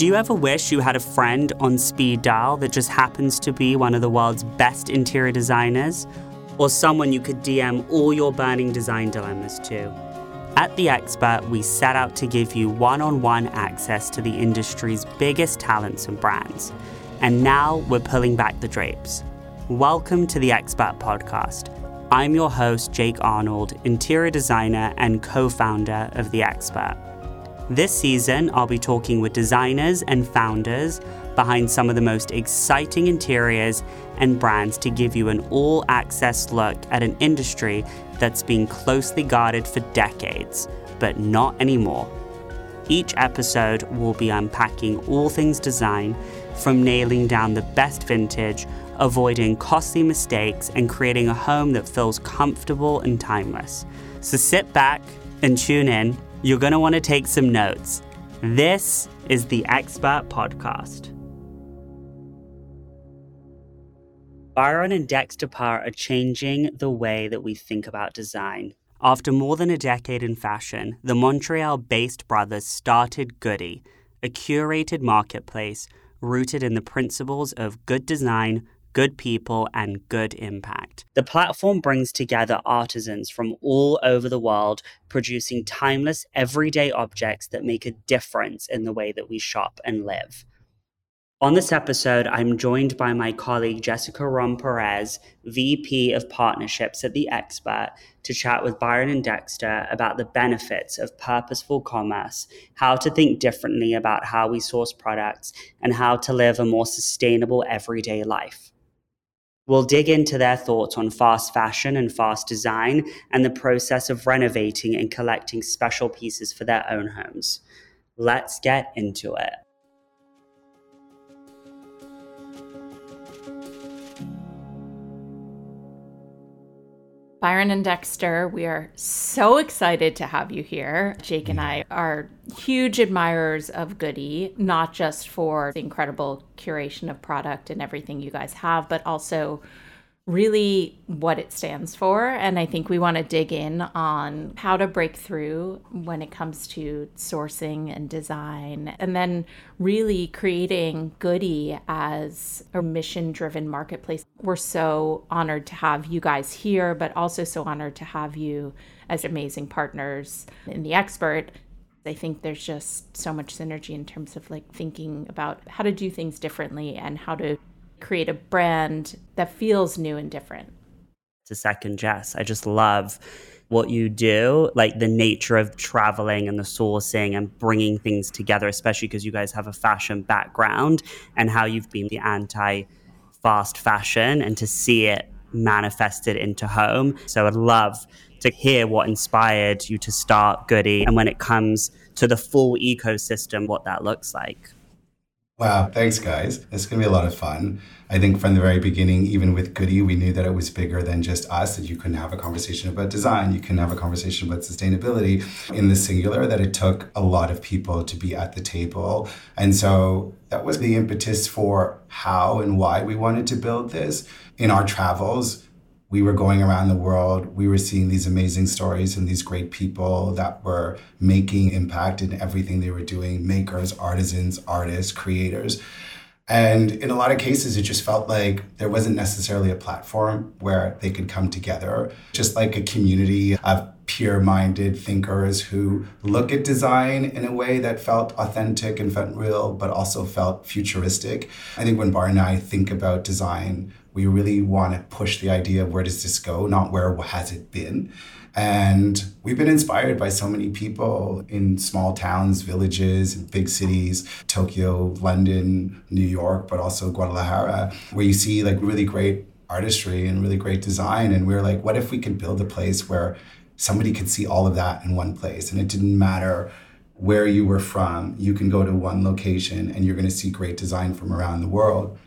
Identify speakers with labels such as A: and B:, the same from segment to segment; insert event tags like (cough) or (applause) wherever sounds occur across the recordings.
A: Do you ever wish you had a friend on speed dial that just happens to be one of the world's best interior designers? Or someone you could DM all your burning design dilemmas to? At The Expert, we set out to give you one on one access to the industry's biggest talents and brands. And now we're pulling back the drapes. Welcome to The Expert Podcast. I'm your host, Jake Arnold, interior designer and co founder of The Expert. This season, I'll be talking with designers and founders behind some of the most exciting interiors and brands to give you an all access look at an industry that's been closely guarded for decades, but not anymore. Each episode will be unpacking all things design, from nailing down the best vintage, avoiding costly mistakes, and creating a home that feels comfortable and timeless. So sit back and tune in you're going to want to take some notes. This is the Expert Podcast. Byron and Dexter Peart are changing the way that we think about design. After more than a decade in fashion, the Montreal based brothers started Goodee, a curated marketplace rooted in the principles of good design, good people, and good impact. The platform brings together artisans from all over the world, producing timeless, everyday objects that make a difference in the way that we shop and live. On this episode, I'm joined by my colleague Jessica Romm Perez, VP of Partnerships at The Expert, to chat with Byron and Dexter about the benefits of purposeful commerce, how to think differently about how we source products, and how to live a more sustainable everyday life. We'll dig into their thoughts on fast fashion and fast design and the process of renovating and collecting special pieces for their own homes. Let's get into it.
B: Byron and Dexter, we are so excited to have you here. Jake and I are huge admirers of Goodee, not just for the incredible curation of product and everything you guys have, but also really what it stands for. And I think we want to dig in on how to break through when it comes to sourcing and design, and then really creating Goodee as a mission driven marketplace. We're so honored to have you guys here, but also so honored to have you as amazing partners in the expert. I think there's just so much synergy in terms of like thinking about how to do things differently and how to create a brand that feels new and different.
A: To second Jess, I just love what you do, like the nature of traveling and the sourcing and bringing things together, especially because you guys have a fashion background and how you've been the anti fast fashion and to see it manifested into home. So I'd love to hear what inspired you to start Goodee and when it comes to the full ecosystem, what that looks like.
C: Wow, thanks, guys. It's going to be a lot of fun. I think from the very beginning, even with Goodee, we knew that it was bigger than just us, that you couldn't have a conversation about design, you couldn't have a conversation about sustainability in the singular, that it took a lot of people to be at the table. And so that was the impetus for how and why we wanted to build this. In our travels, we were going around the world. We were seeing these amazing stories and these great people that were making impact in everything they were doing makers, artisans, artists, creators. And in a lot of cases, it just felt like there wasn't necessarily a platform where they could come together, just like a community of pure minded thinkers who look at design in a way that felt authentic and felt real, but also felt futuristic. I think when Bar and I think about design, we really want to push the idea of where does this go, not where has it been. And we've been inspired by so many people in small towns, villages, and big cities, Tokyo, London, New York, but also Guadalajara, where you see like really great artistry and really great design. And we we're like, what if we could build a place where somebody could see all of that in one place? And it didn't matter where you were from, you can go to one location and you're going to see great design from around the world.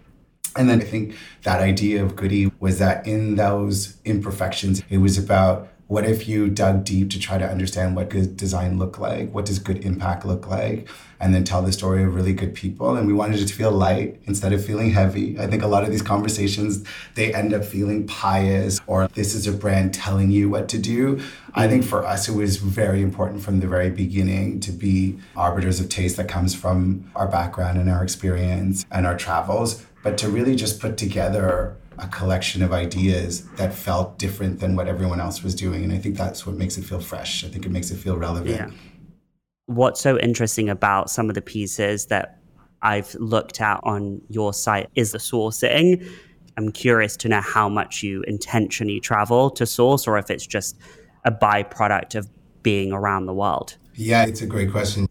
C: And then I think that idea of Goodee was that in those imperfections, it was about What if you dug deep to try to understand what good design look like? What does good impact look like? And then tell the story of really good people. And we wanted it to feel light instead of feeling heavy. I think a lot of these conversations, they end up feeling pious or this is a brand telling you what to do. I think for us, it was very important from the very beginning to be arbiters of taste that comes from our background and our experience and our travels, but to really just put together a collection of ideas that felt different than what everyone else was doing. And I think that's what makes it feel fresh. I think it makes it feel relevant.
A: Yeah. What's so interesting about some of the pieces that I've looked at on your site is the sourcing. I'm curious to know how much you intentionally travel to source or if it's just a byproduct of being around the world.
D: Yeah, it's a great question.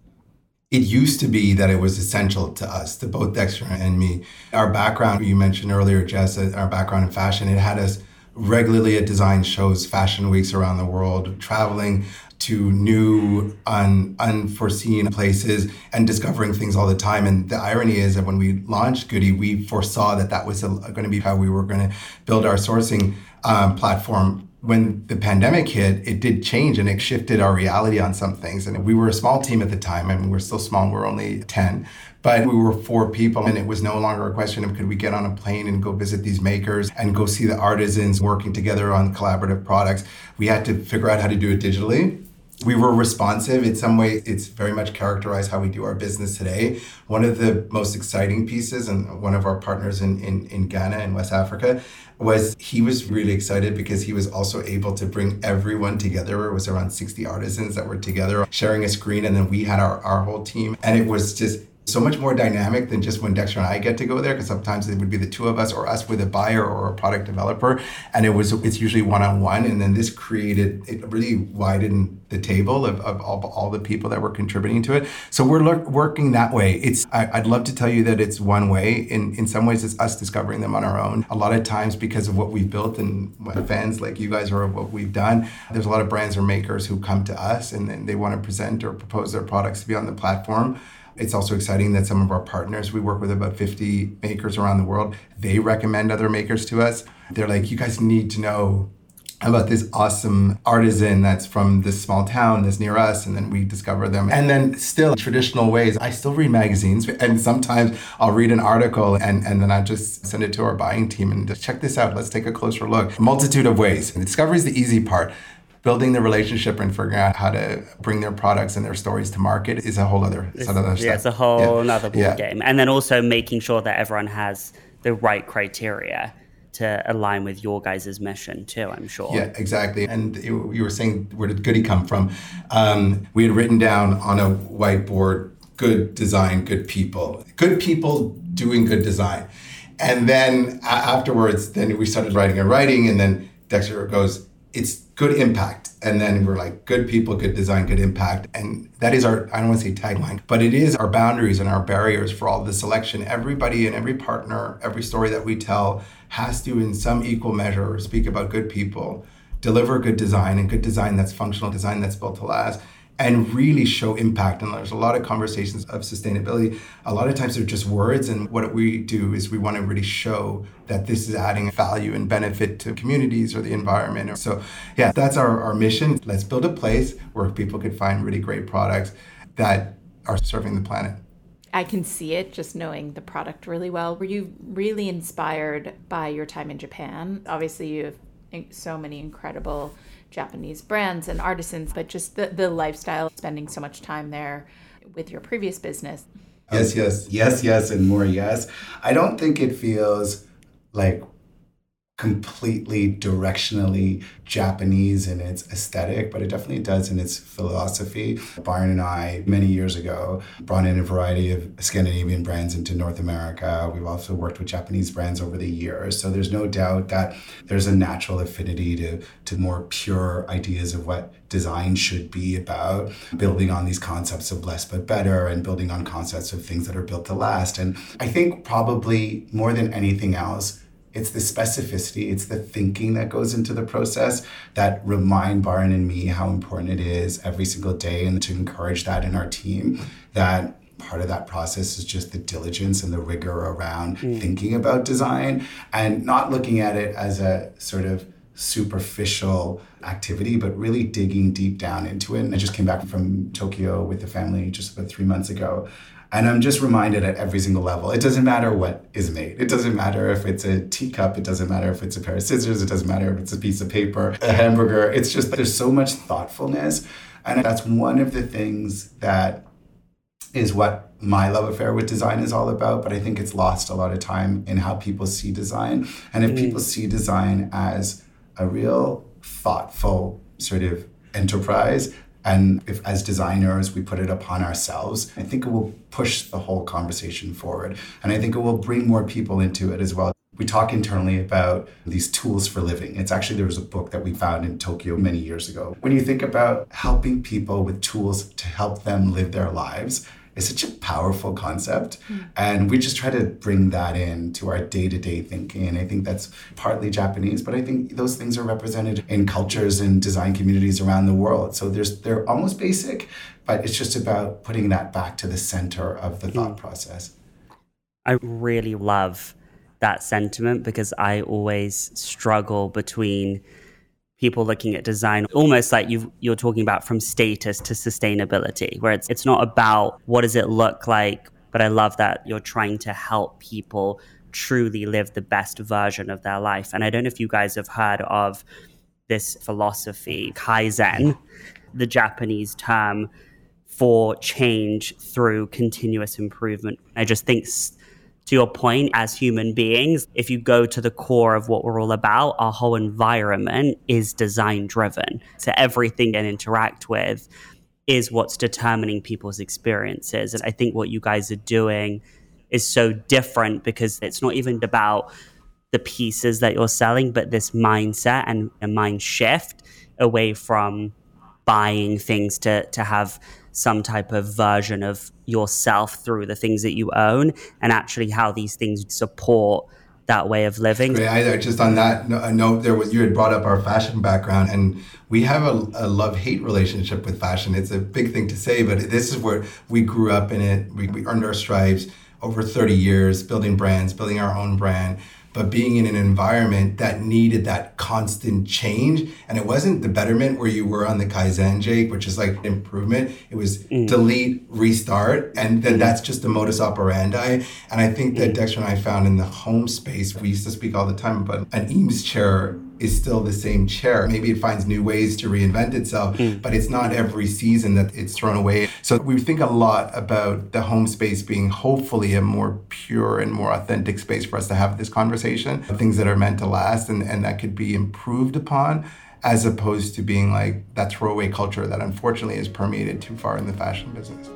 D: It used to be that it was essential to us, to both Dexter and me. Our background, you mentioned earlier, Jess, uh, our background in fashion, it had us regularly at design shows, fashion weeks around the world, traveling to new, un, unforeseen places and discovering things all the time. And the irony is that when we launched Goodee, we foresaw that that was going to be how we were going to build our sourcing um, platform when the pandemic hit, it did change and it shifted our reality on some things. And we were a small team at the time. I mean, we're still small, we're only 10, but we were four people. And it was no longer a question of could we get on a plane and go visit these makers and go see the artisans working together on collaborative products. We had to figure out how to do it digitally we were responsive. In some way, it's very much characterized how we do our business today. One of the most exciting pieces, and one of our partners in, in, in Ghana and West Africa, was he was really excited because he was also able to bring everyone together. It was around 60 artisans that were together sharing a screen, and then we had our, our whole team. And it was just so much more dynamic than just when Dexter and I get to go there because sometimes it would be the two of us or us with a buyer or a product developer and it was it's usually one-on-one and then this created it really widened the table of, of all, all the people that were contributing to it. So we're lo- working that way. It's I, would love to tell you that it's one way. In in some ways it's us discovering them on our own. A lot of times because of what we've built and my fans like you guys are what we've done there's a lot of brands or makers who come to us and then they want to present or propose their products to be on the platform it's also exciting that some of our partners, we work with about 50 makers around the world, they recommend other makers to us. They're like, you guys need to know about this awesome artisan that's from this small town that's near us and then we discover them. And then still traditional ways i still read magazines and sometimes i'll read an article and, and then i just send it to our buying team and just check this out let's take a closer look. Multitude of ways. Discovery is the easy part building the relationship and figuring out how to bring their products and their stories to market is a whole other
A: it's,
D: set of
A: yeah, it's a whole yeah. other ball yeah. game. And then also making sure that everyone has the right criteria to align with your guys' mission too, I'm sure.
D: Yeah, exactly. And you, you were saying, where did Goodee come from? Um, we had written down on a whiteboard, good design, good people. Good people doing good design. And then afterwards, then we started writing and writing, and then Dexter goes, it's good impact. And then we're like, good people, good design, good impact. And that is our, I don't want to say tagline, but it is our boundaries and our barriers for all the selection. Everybody and every partner, every story that we tell has to, in some equal measure, speak about good people, deliver good design and good design that's functional, design that's built to last and really show impact. And there's a lot of conversations of sustainability. A lot of times they're just words. And what we do is we want to really show that this is adding value and benefit to communities or the environment. So, yeah, that's our, our mission. Let's build a place where people can find really great products that are serving the planet.
B: I can see it just knowing the product really well. Were you really inspired by your time in Japan? Obviously, you have so many incredible Japanese brands and artisans, but just the, the lifestyle, spending so much time there with your previous business.
C: Yes, yes, yes, yes, and more yes. I don't think it feels like completely directionally Japanese in its aesthetic, but it definitely does in its philosophy. Byron and I, many years ago, brought in a variety of Scandinavian brands into North America. We've also worked with Japanese brands over the years. So there's no doubt that there's a natural affinity to, to more pure ideas of what design should be about, building on these concepts of less but better and building on concepts of things that are built to last. And I think probably more than anything else, it's the specificity, it's the thinking that goes into the process that remind Byron and me how important it is every single day and to encourage that in our team that part of that process is just the diligence and the rigor around mm. thinking about design and not looking at it as a sort of superficial activity, but really digging deep down into it. And I just came back from Tokyo with the family just about three months ago. And I'm just reminded at every single level. It doesn't matter what is made. It doesn't matter if it's a teacup. It doesn't matter if it's a pair of scissors. It doesn't matter if it's a piece of paper, a hamburger. It's just there's so much thoughtfulness. And that's one of the things that is what my love affair with design is all about. But I think it's lost a lot of time in how people see design. And if mm. people see design as a real thoughtful sort of enterprise, and if as designers we put it upon ourselves, I think it will push the whole conversation forward. And I think it will bring more people into it as well. We talk internally about these tools for living. It's actually, there was a book that we found in Tokyo many years ago. When you think about helping people with tools to help them live their lives, is such a powerful concept. Mm. And we just try to bring that in to our day to day thinking. And I think that's partly Japanese, but I think those things are represented in cultures and design communities around the world. So there's they're almost basic, but it's just about putting that back to the center of the thought mm. process.
A: I really love that sentiment because I always struggle between people looking at design almost like you you're talking about from status to sustainability where it's it's not about what does it look like but I love that you're trying to help people truly live the best version of their life. And I don't know if you guys have heard of this philosophy kaizen the Japanese term for change through continuous improvement. I just think to your point, as human beings, if you go to the core of what we're all about, our whole environment is design driven. So everything and interact with is what's determining people's experiences. And I think what you guys are doing is so different because it's not even about the pieces that you're selling, but this mindset and a mind shift away from buying things to to have some type of version of yourself through the things that you own and actually how these things support that way of living.
D: I, just on that note, there was you had brought up our fashion background, and we have a, a love hate relationship with fashion. It's a big thing to say, but this is where we grew up in it. We, we earned our stripes over 30 years, building brands, building our own brand but being in an environment that needed that constant change. And it wasn't the betterment where you were on the Kaizen, Jake, which is like improvement. It was mm. delete, restart. And then that's just the modus operandi. And I think that mm. Dexter and I found in the home space, we used to speak all the time about an Eames chair is still the same chair. Maybe it finds new ways to reinvent itself, mm. but it's not every season that it's thrown away. So we think a lot about the home space being hopefully a more pure and more authentic space for us to have this conversation, things that are meant to last and, and that could be improved upon as opposed to being like that throwaway culture that unfortunately is permeated too far in the fashion business.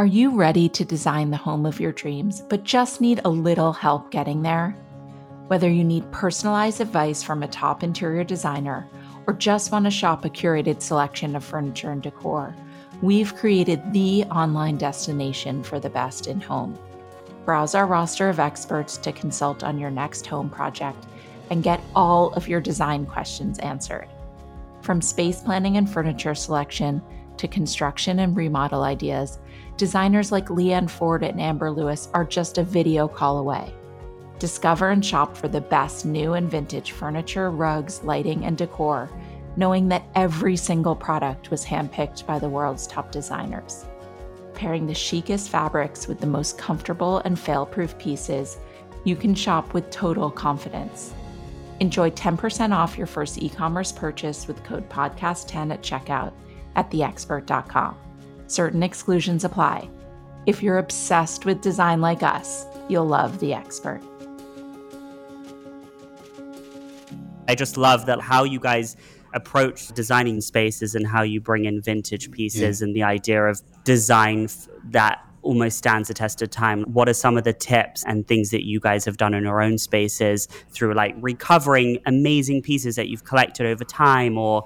B: Are you ready to design the home of your dreams, but just need a little help getting there? Whether you need personalized advice from a top interior designer or just want to shop a curated selection of furniture and decor, we've created the online destination for the best in home. Browse our roster of experts to consult on your next home project and get all of your design questions answered. From space planning and furniture selection to construction and remodel ideas, designers like Leanne Ford and Amber Lewis are just a video call away. Discover and shop for the best new and vintage furniture, rugs, lighting, and decor, knowing that every single product was handpicked by the world's top designers. Pairing the chicest fabrics with the most comfortable and fail proof pieces, you can shop with total confidence. Enjoy 10% off your first e commerce purchase with code PODCAST10 at checkout at theexpert.com. Certain exclusions apply. If you're obsessed with design like us, you'll love The Expert.
A: I just love that how you guys approach designing spaces and how you bring in vintage pieces yeah. and the idea of design that almost stands the test of time. What are some of the tips and things that you guys have done in your own spaces through like recovering amazing pieces that you've collected over time or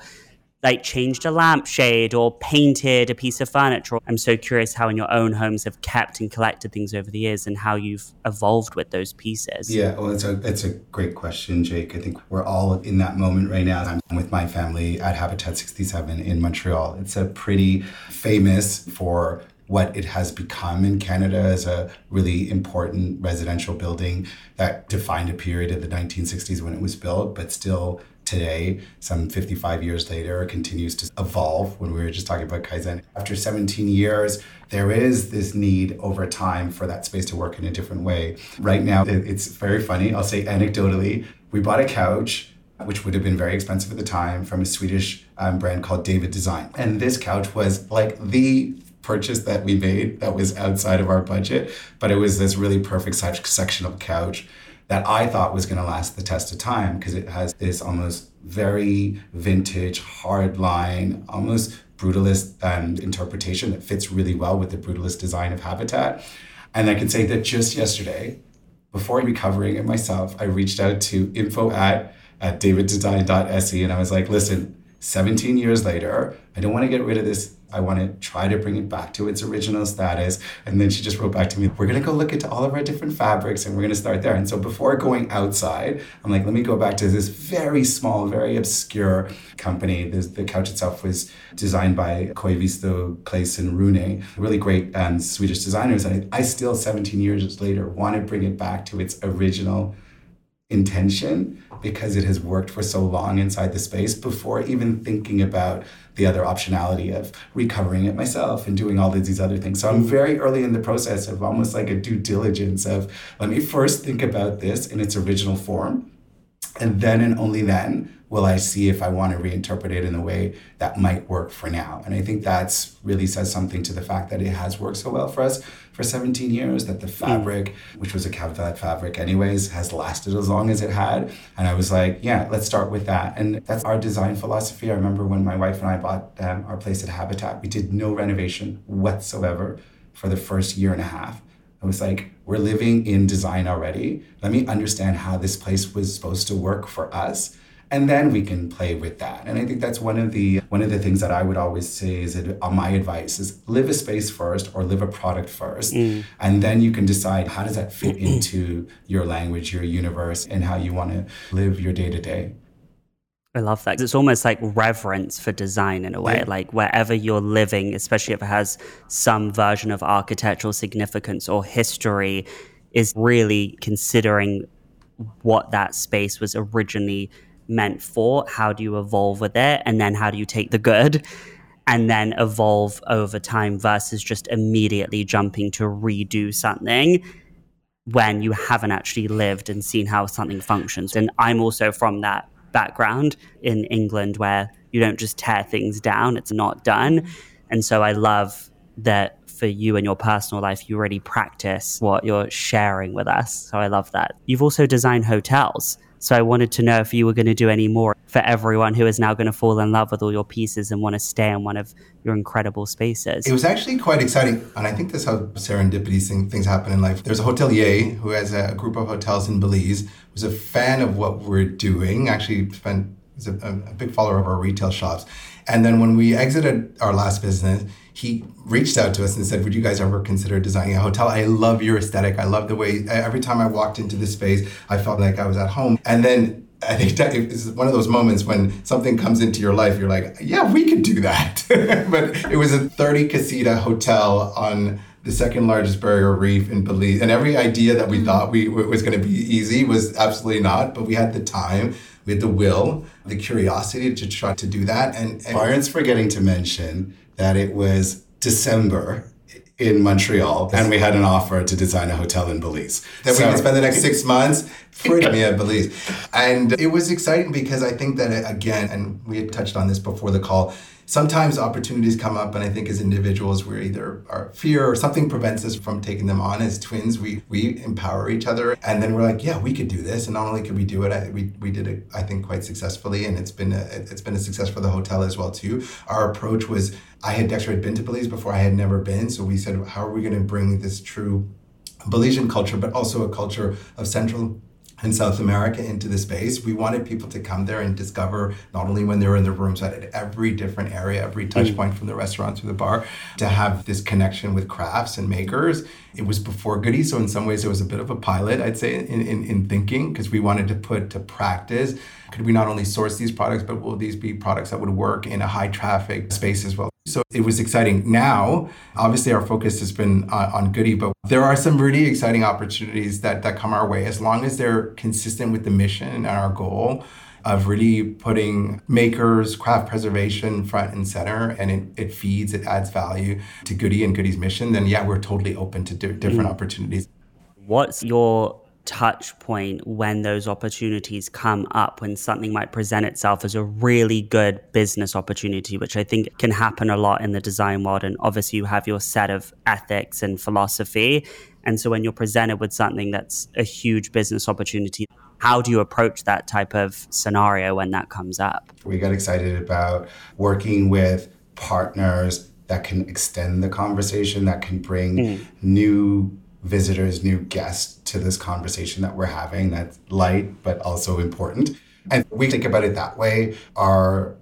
A: like changed a lampshade or painted a piece of furniture. I'm so curious how in your own homes have kept and collected things over the years and how you've evolved with those pieces.
C: Yeah, well, it's a it's a great question, Jake. I think we're all in that moment right now. I'm with my family at Habitat 67 in Montreal. It's a pretty famous for what it has become in Canada as a really important residential building that defined a period of the 1960s when it was built, but still today, some 55 years later, continues to evolve. When we were just talking about Kaizen, after 17 years, there is this need over time for that space to work in a different way. Right now, it's very funny. I'll say anecdotally, we bought a couch which would have been very expensive at the time from a Swedish um, brand called David Design. And this couch was like the purchase that we made that was outside of our budget, but it was this really perfect sectional couch that I thought was going to last the test of time because it has this almost very vintage, hard line, almost brutalist um, interpretation that fits really well with the brutalist design of Habitat. And I can say that just yesterday, before recovering it myself, I reached out to info at, at daviddesign.se and I was like, listen, 17 years later, I don't want to get rid of this I want to try to bring it back to its original status. And then she just wrote back to me, we're going to go look into all of our different fabrics and we're going to start there. And so before going outside, I'm like, let me go back to this very small, very obscure company. The couch itself was designed by Koivisto, Claesson, Rune, really great um, Swedish designers. And I, I still, 17 years later, want to bring it back to its original intention because it has worked for so long inside the space before even thinking about the other optionality of recovering it myself and doing all of these other things. So I'm very early in the process of almost like a due diligence of let me first think about this in its original form. And then and only then will I see if I want to reinterpret it in a way that might work for now. And I think that's really says something to the fact that it has worked so well for us for 17 years, that the fabric, which was a Kvadrat fabric anyways, has lasted as long as it had. And I was like, yeah, let's start with that. And that's our design philosophy. I remember when my wife and I bought um, our place at Habitat, we did no renovation whatsoever for the first year and a half. I was like, we're living in design already. Let me understand how this place was supposed to work for us and then we can play with that and i think that's one of the one of the things that i would always say is that uh, my advice is live a space first or live a product first mm. and then you can decide how does that fit into your language your universe and how you want to live your day to day
A: I love that. It's almost like reverence for design in a way. Yeah. Like wherever you're living, especially if it has some version of architectural significance or history, is really considering what that space was originally meant for, how do you evolve with it, and then how do you take the good and then evolve over time versus just immediately jumping to redo something when you haven't actually lived and seen how something functions. And I'm also from that background in England where you don't just tear things down, it's not done. And so I love that for you and your personal life, you already practice what you're sharing with us. So I love that. You've also designed hotels. So I wanted to know if you were going to do any more for everyone who is now going to fall in love with all your pieces and want to stay in one of your incredible spaces.
D: It was actually quite exciting. And I think that's how serendipity things happen in life. There's a hotelier who has a group of hotels in Belize, who's a fan of what we're doing, actually spent, is a, a big follower of our retail shops. And then when we exited our last business, he reached out to us and said, Would you guys ever consider designing a hotel? I love your aesthetic. I love the way every time I walked into this space, I felt like I was at home. And then I think that is one of those moments when something comes into your life, you're like, yeah, we could do that. (laughs) but it was a 30 casita hotel on the second largest barrier reef in Belize. And every idea that we mm-hmm. thought we was going to be easy was absolutely not. But we had the time, we had the will, the curiosity to try to do that. And, and
C: Byron's forgetting to mention that it was December in Montreal, and we had an offer to design a hotel in Belize.
D: That so, we could spend the next six months pretty me at Belize. And it was exciting because I think that, it, again, and we had touched on this before the call, sometimes opportunities come up and i think as individuals we're either our fear or something prevents us from taking them on as twins we we empower each other and then we're like yeah we could do this and not only could we do it I, we, we did it i think quite successfully and it's been a, it's been a success for the hotel as well too our approach was i had dexter had been to belize before i had never been so we said how are we going to bring this true belizean culture but also a culture of central and South America into the space. We wanted people to come there and discover not only when they were in the rooms, but at every different area, every touch mm. point from the restaurant to the bar, to have this connection with crafts and makers. It was before Goodee, so in some ways it was a bit of a pilot, I'd say, in, in, in thinking, because we wanted to put to practice. Could we not only source these products, but will these be products that would work in a high traffic space as well? So it was exciting. Now, obviously, our focus has been on, on, Goodee, but there are some really exciting opportunities that, that come our way as long as they're consistent with the mission and our goal of really putting makers, craft preservation front and center, and it, it feeds, it adds value to Goodee and Goodee's mission, then yeah, we're totally open to di- different mm. opportunities.
A: What's your touch point when those opportunities come up, when something might present itself as a really good business opportunity, which I think can happen a lot in the design world. And obviously, you have your set of ethics and philosophy. And so, when you're presented with something that's a huge business opportunity, how do you approach that type of scenario when that comes up?
C: We got excited about working with partners that can extend the conversation, that can bring mm. new visitors, new guests to this conversation that we're having that's light but also important. And we think about it that way. Are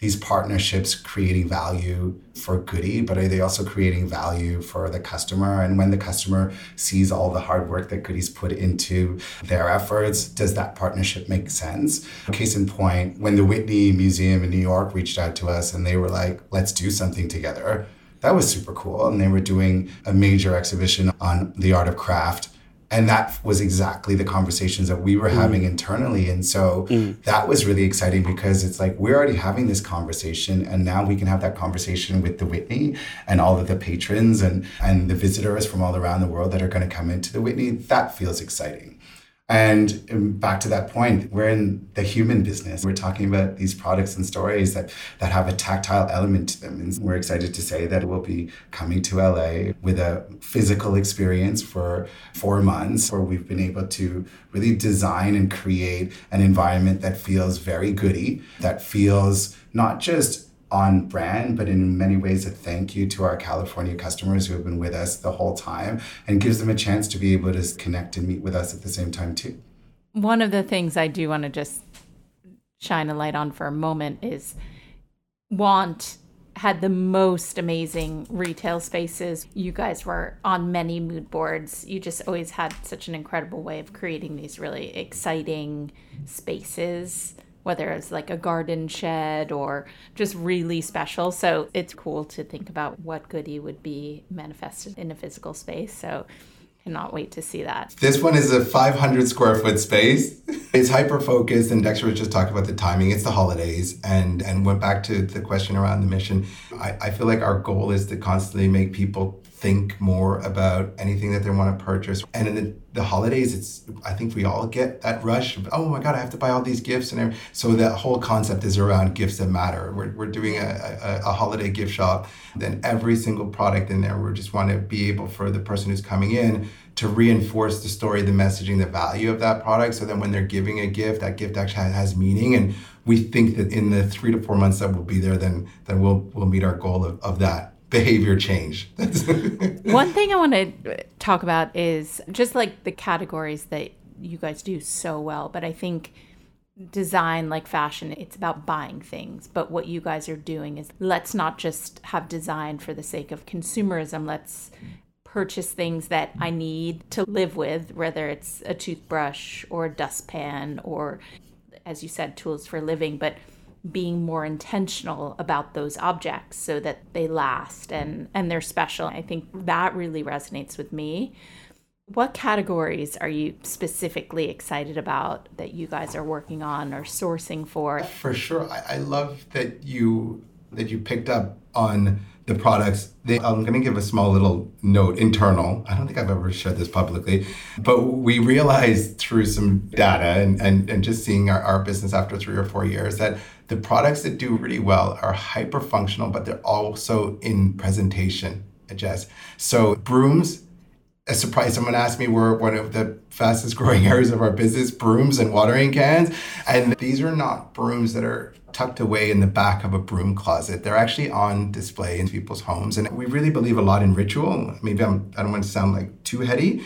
C: these partnerships creating value for Goodee, but are they also creating value for the customer? And when the customer sees all the hard work that Goodee's put into their efforts, does that partnership make sense? Case in point, when the Whitney Museum in New York reached out to us and they were like, let's do something together that was super cool. And they were doing a major exhibition on the art of craft. And that was exactly the conversations that we were mm. having internally. And so mm. that was really exciting because it's like we're already having this conversation and now we can have that conversation with the Whitney and all of the patrons and, and the visitors from all around the world that are going to come into the Whitney. That feels exciting. And um, back to that point, we're in the human business. We're talking about these products and stories that, that have a tactile element to them. And we're excited to say that we'll be coming to LA with a physical experience for four months where we've been able to really design and create an environment that feels very goody, that feels not just on brand, but in many ways a thank you to our California customers who have been with us the whole time and gives them a chance to be able to connect and meet with us at the same time too.
B: One of the things I do want to just shine a light on for a moment is Want had the most amazing retail spaces. You guys were on many mood boards. You just always had such an incredible way of creating these really exciting spaces whether it's like a garden shed or just really special. So it's cool to think about what Goodee would be manifested in a physical space. So cannot wait to see that.
D: This one is a 500 square foot space. It's hyper focused, and Dexter was just talking about the timing. It's the holidays, and and went back to the question around the mission. I, I feel like our goal is to constantly make people think more about anything that they want to purchase. And in the, the holidays, it's I think we all get that rush. Of, oh my God, I have to buy all these gifts, and so that whole concept is around gifts that matter. We're, we're doing a, a, a holiday gift shop. Then every single product in there, we just want to be able for the person who's coming in to reinforce the story, the messaging, the value of that product. So then when they're giving a gift, that gift actually has meaning. And we think that in the three to four months that we'll be there, then then we'll we'll meet our goal of, of that behavior change. (laughs)
B: One thing I want to talk about is just like the categories that you guys do so well, but I think design like fashion it's about buying things. But what you guys are doing is let's not just have design for the sake of consumerism. Let's purchase things that i need to live with whether it's a toothbrush or a dustpan or as you said tools for living. But being more intentional about those objects so that they last and and they're special. I think that really resonates with me. What categories are you specifically excited about that you guys are working on or sourcing for?
D: For sure. I, I love that you that you picked up on the products. They, I'm going to give a small little note internal. I don't think I've ever shared this publicly, but we realized through some data and, and, and just seeing our, our business after three or four years that the products that do really well are hyper functional, but they're also in presentation, Jess. So brooms, a surprise. Someone asked me, we're one of the fastest growing (laughs) areas of our business, brooms and watering cans. And these are not brooms that are tucked away in the back of a broom closet. They're actually on display in people's homes. And we really believe a lot in ritual. Maybe I'm, I don't want to sound like too heady,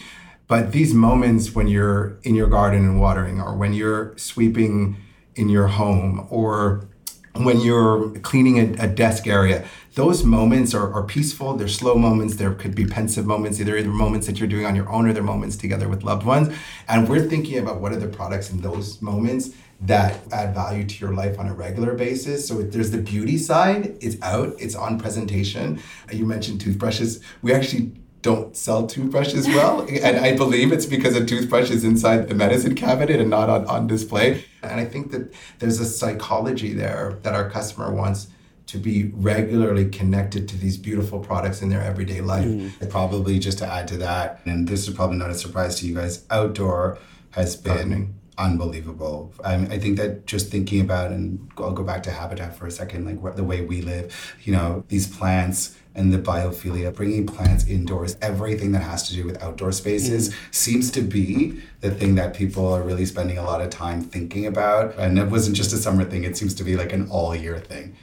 D: But these moments when you're in your garden and watering, or when you're sweeping in your home, or when you're cleaning a, a desk area, those moments are, are peaceful. They're slow moments. There could be pensive moments. Either either moments that you're doing on your own or they're moments together with loved ones. And we're thinking about what are the products in those moments that add value to your life on a regular basis. So there's the beauty side. It's out. It's on presentation. You mentioned toothbrushes. We actually don't sell toothbrushes well. (laughs) and I believe it's because a toothbrush is inside the medicine cabinet and not on, on display. And I think that there's a psychology there that our customer wants to be regularly connected to these beautiful products in their everyday life.
C: Mm. Probably just to add to that, and this is probably not a surprise to you guys, outdoor has been Gardening. unbelievable. I, mean, I think that just thinking about, and I'll go back to Habitat for a second, like the way we live, you know, these plants and the biophilia, bringing plants indoors, everything that has to do with outdoor spaces mm. seems to be the thing that people are really spending a lot of time thinking about. And it wasn't just a summer thing, it seems to be like an all year thing.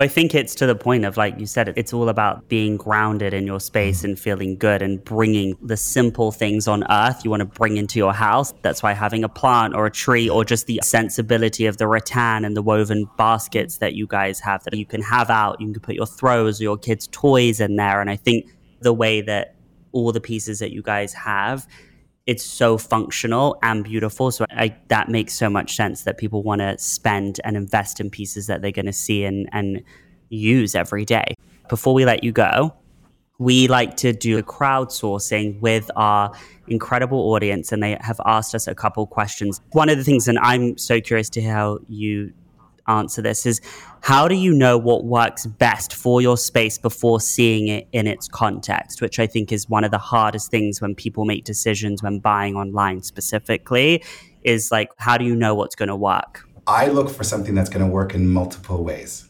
A: I think it's to the point of, like you said, it's all about being grounded in your space and feeling good and bringing the simple things on earth you want to bring into your house. That's why having a plant or a tree or just the sensibility of the rattan and the woven baskets that you guys have that you can have out, you can put your throws or your kids' toys in there. And I think the way that all the pieces that you guys have it's so functional and beautiful. So I, that makes so much sense that people want to spend and invest in pieces that they're going to see and, and use every day. Before we let you go, we like to do a crowdsourcing with our incredible audience, and they have asked us a couple questions. One of the things, and I'm so curious to hear how you answer this is how do you know what works best for your space before seeing it in its context? Which i think is one of the hardest things when people make decisions when buying online specifically is like how do you know what's going to work?
C: I look for something that's going to work in multiple ways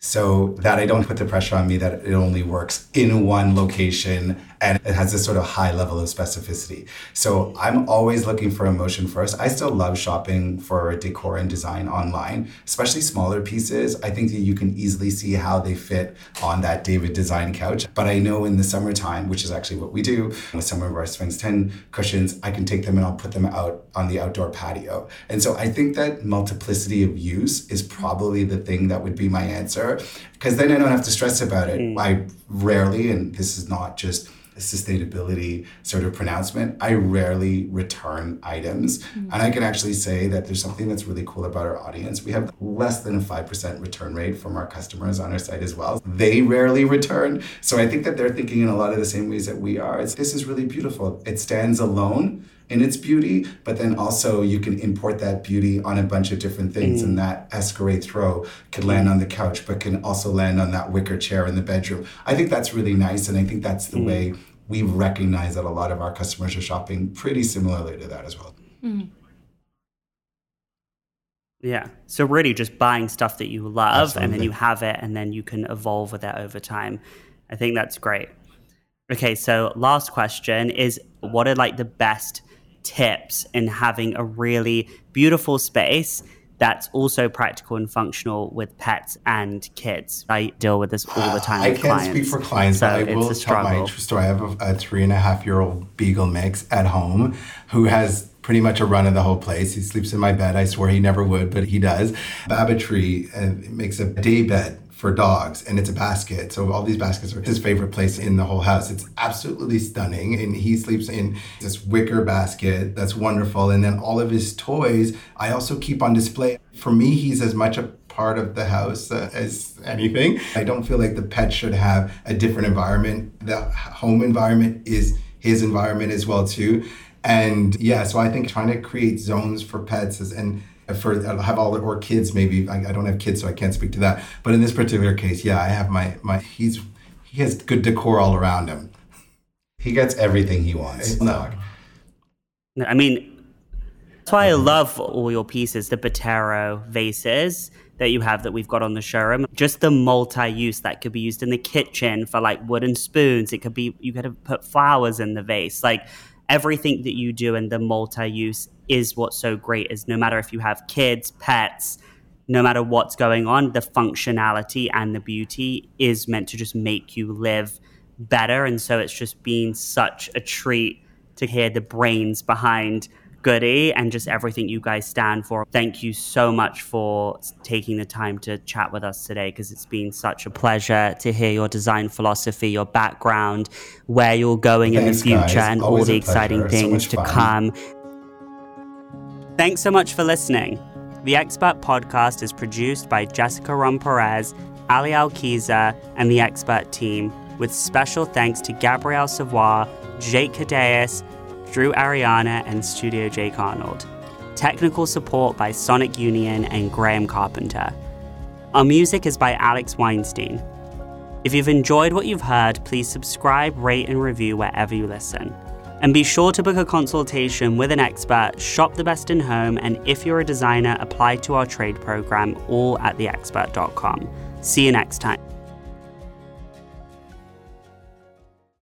C: so that I don't put the pressure on me that it only works in one location and it has this sort of high level of specificity. So I'm always looking for emotion first. I still love shopping for decor and design online, especially smaller pieces. I think that you can easily see how they fit on that David design couch. But I know in the summertime, which is actually what we do with some of our Sphinx 10 cushions, I can take them and I'll put them out on the outdoor patio. And so I think that multiplicity of use is probably the thing that would be my answer because then I don't have to stress about it. Mm. I rarely, and this is not just a sustainability sort of pronouncement, I rarely return items. Mm-hmm. And I can actually say that there's something that's really cool about our audience. We have less than a 5% return rate from our customers on our site as well. They rarely return. So I think that they're thinking in a lot of the same ways that we are. It's, this is really beautiful. It stands alone in its beauty, but then also you can import that beauty on a bunch of different things. Mm. And that Escarret throw could land on the couch, but can also land on that wicker chair in the bedroom. I think that's really nice. And I think that's the mm. way we recognize that a lot of our customers are shopping pretty similarly to that as well. Mm.
A: Yeah. So really just buying stuff that you love Absolutely. and then you have it and then you can evolve with it over time. I think that's great. Okay, so last question is what are like the best tips in having a really beautiful space that's also practical and functional with pets and kids. I deal with this all the time.
D: I can't
A: clients,
D: speak for clients, so but I will tell my true story. I have a, a three and a half year old beagle mix at home who has pretty much a run of the whole place. He sleeps in my bed. I swear he never would, but he does. Babatree uh, makes a day bed for dogs and it's a basket. So all these baskets are his favorite place in the whole house. It's absolutely stunning. And he sleeps in this wicker basket that's wonderful. And then all of his toys I also keep on display. For me, he's as much a part of the house uh, as anything. I don't feel like the pet should have a different environment. The home environment is his environment as well too. And yeah, so I think trying to create zones for pets is, and for have all the, or kids maybe I, I, don't have kids so I can't speak to that. But in this particular case yeah I have my my he's he has good decor all around him.
C: He gets everything he wants.
A: No. I mean that's why I love all your pieces the Botero vases that you have that we've got on the showroom. Just the multi-use that could be used in the kitchen for like wooden spoons. It could be you could have put flowers in the vase. Like everything that you do in the multi-use is what's so great is no matter if you have kids, pets, no matter what's going on, the functionality and the beauty is meant to just make you live better. And so it's just been such a treat to hear the brains behind Goodee and just everything you guys stand for. Thank you so much for taking the time to chat with us today because it's been such a pleasure to hear your design philosophy, your background, where you're going
C: Thanks,
A: in the future,
C: guys.
A: and
C: Always
A: all the exciting
C: pleasure.
A: Things
C: much
A: to come. Thanks so much for listening. The Expert Podcast is produced by Jessica Romm Perez, Ali Alkiza, and the Expert team, with special thanks to Gabrielle Savoy, Jake Cadeas, Drew Ariana, and Studio Jake Arnold. Technical support by Sonic Union and Graham Carpenter. Our music is by Alex Weinstein. If you've enjoyed what you've heard, please subscribe, rate, and review wherever you listen. And be sure to book a consultation with an expert, shop the best in home, and if you're a designer, apply to our trade program, all at theexpert.com. See you next time.